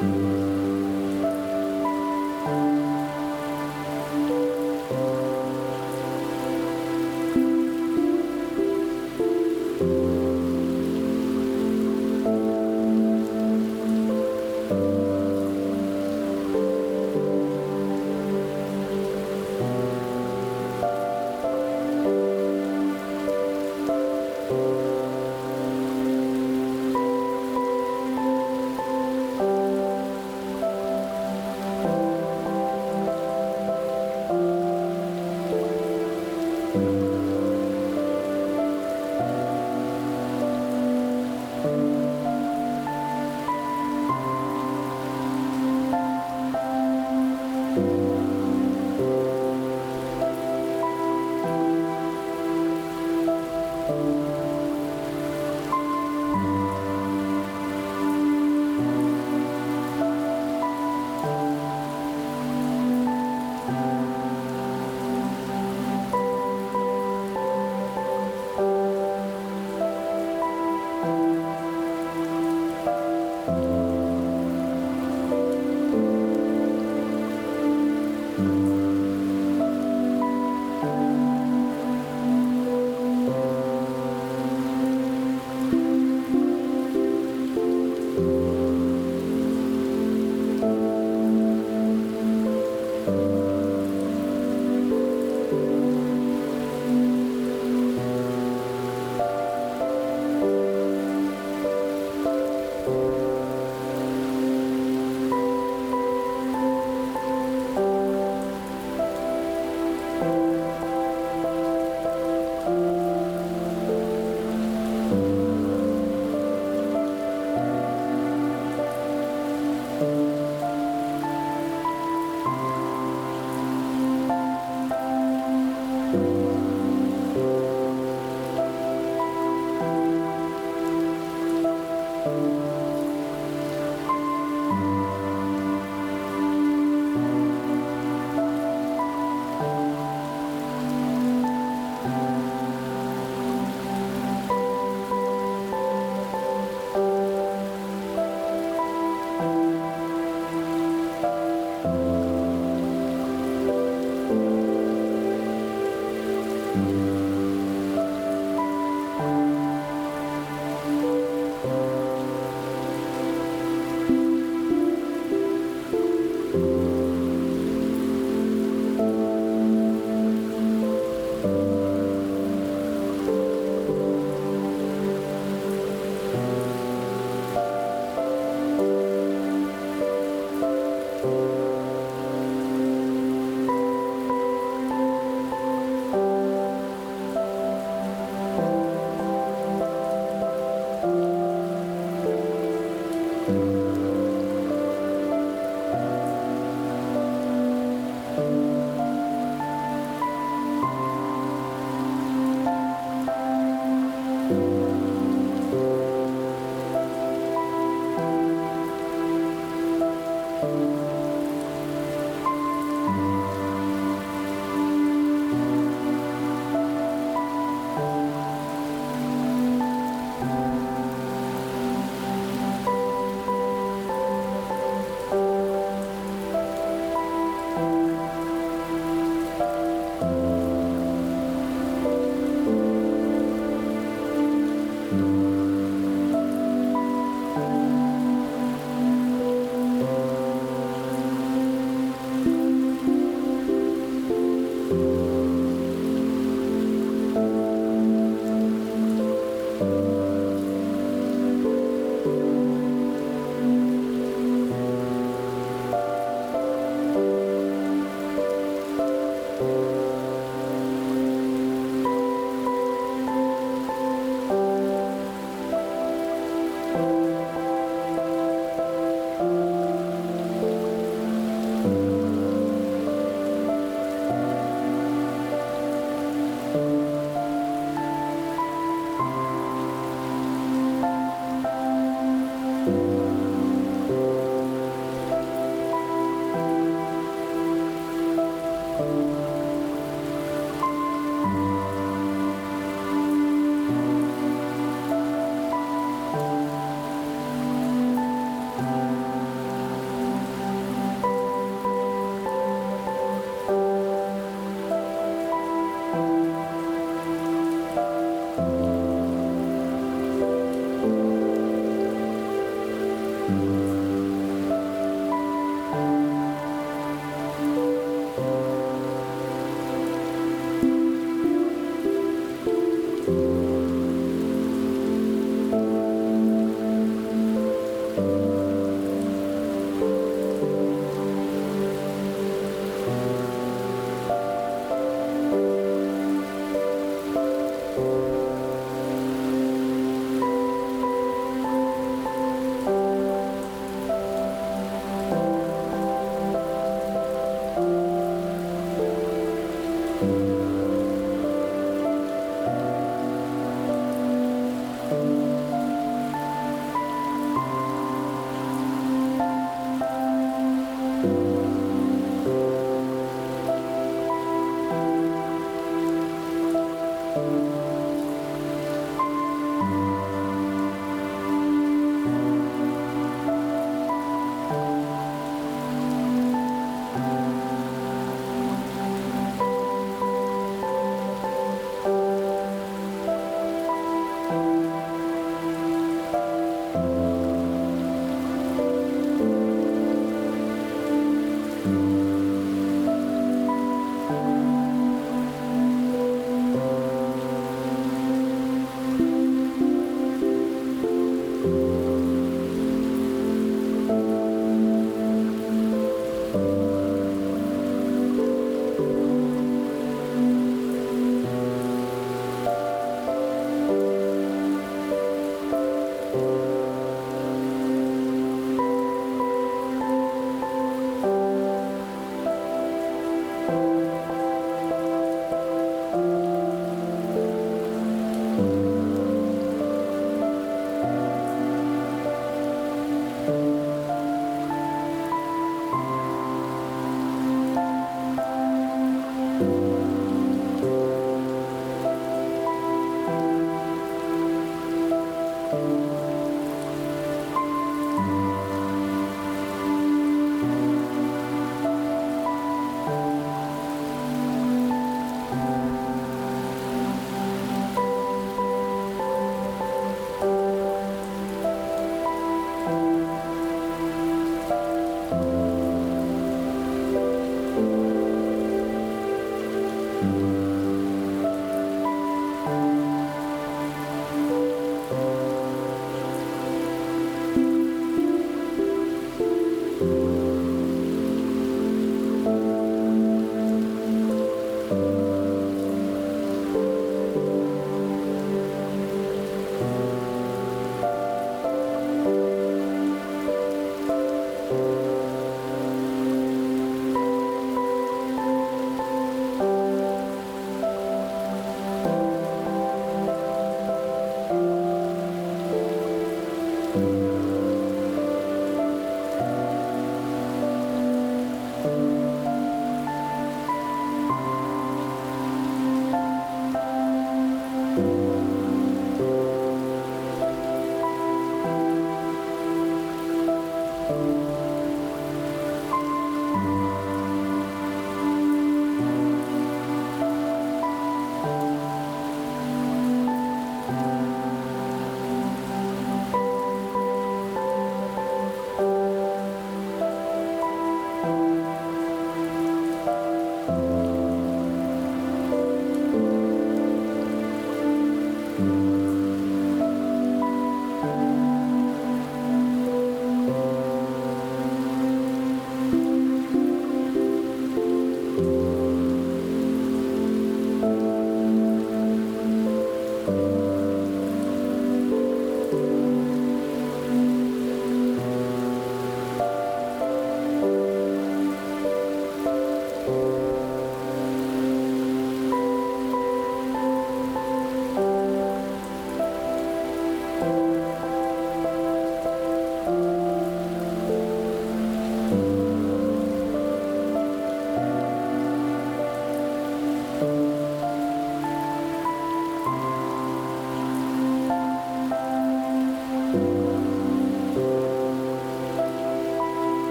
thank you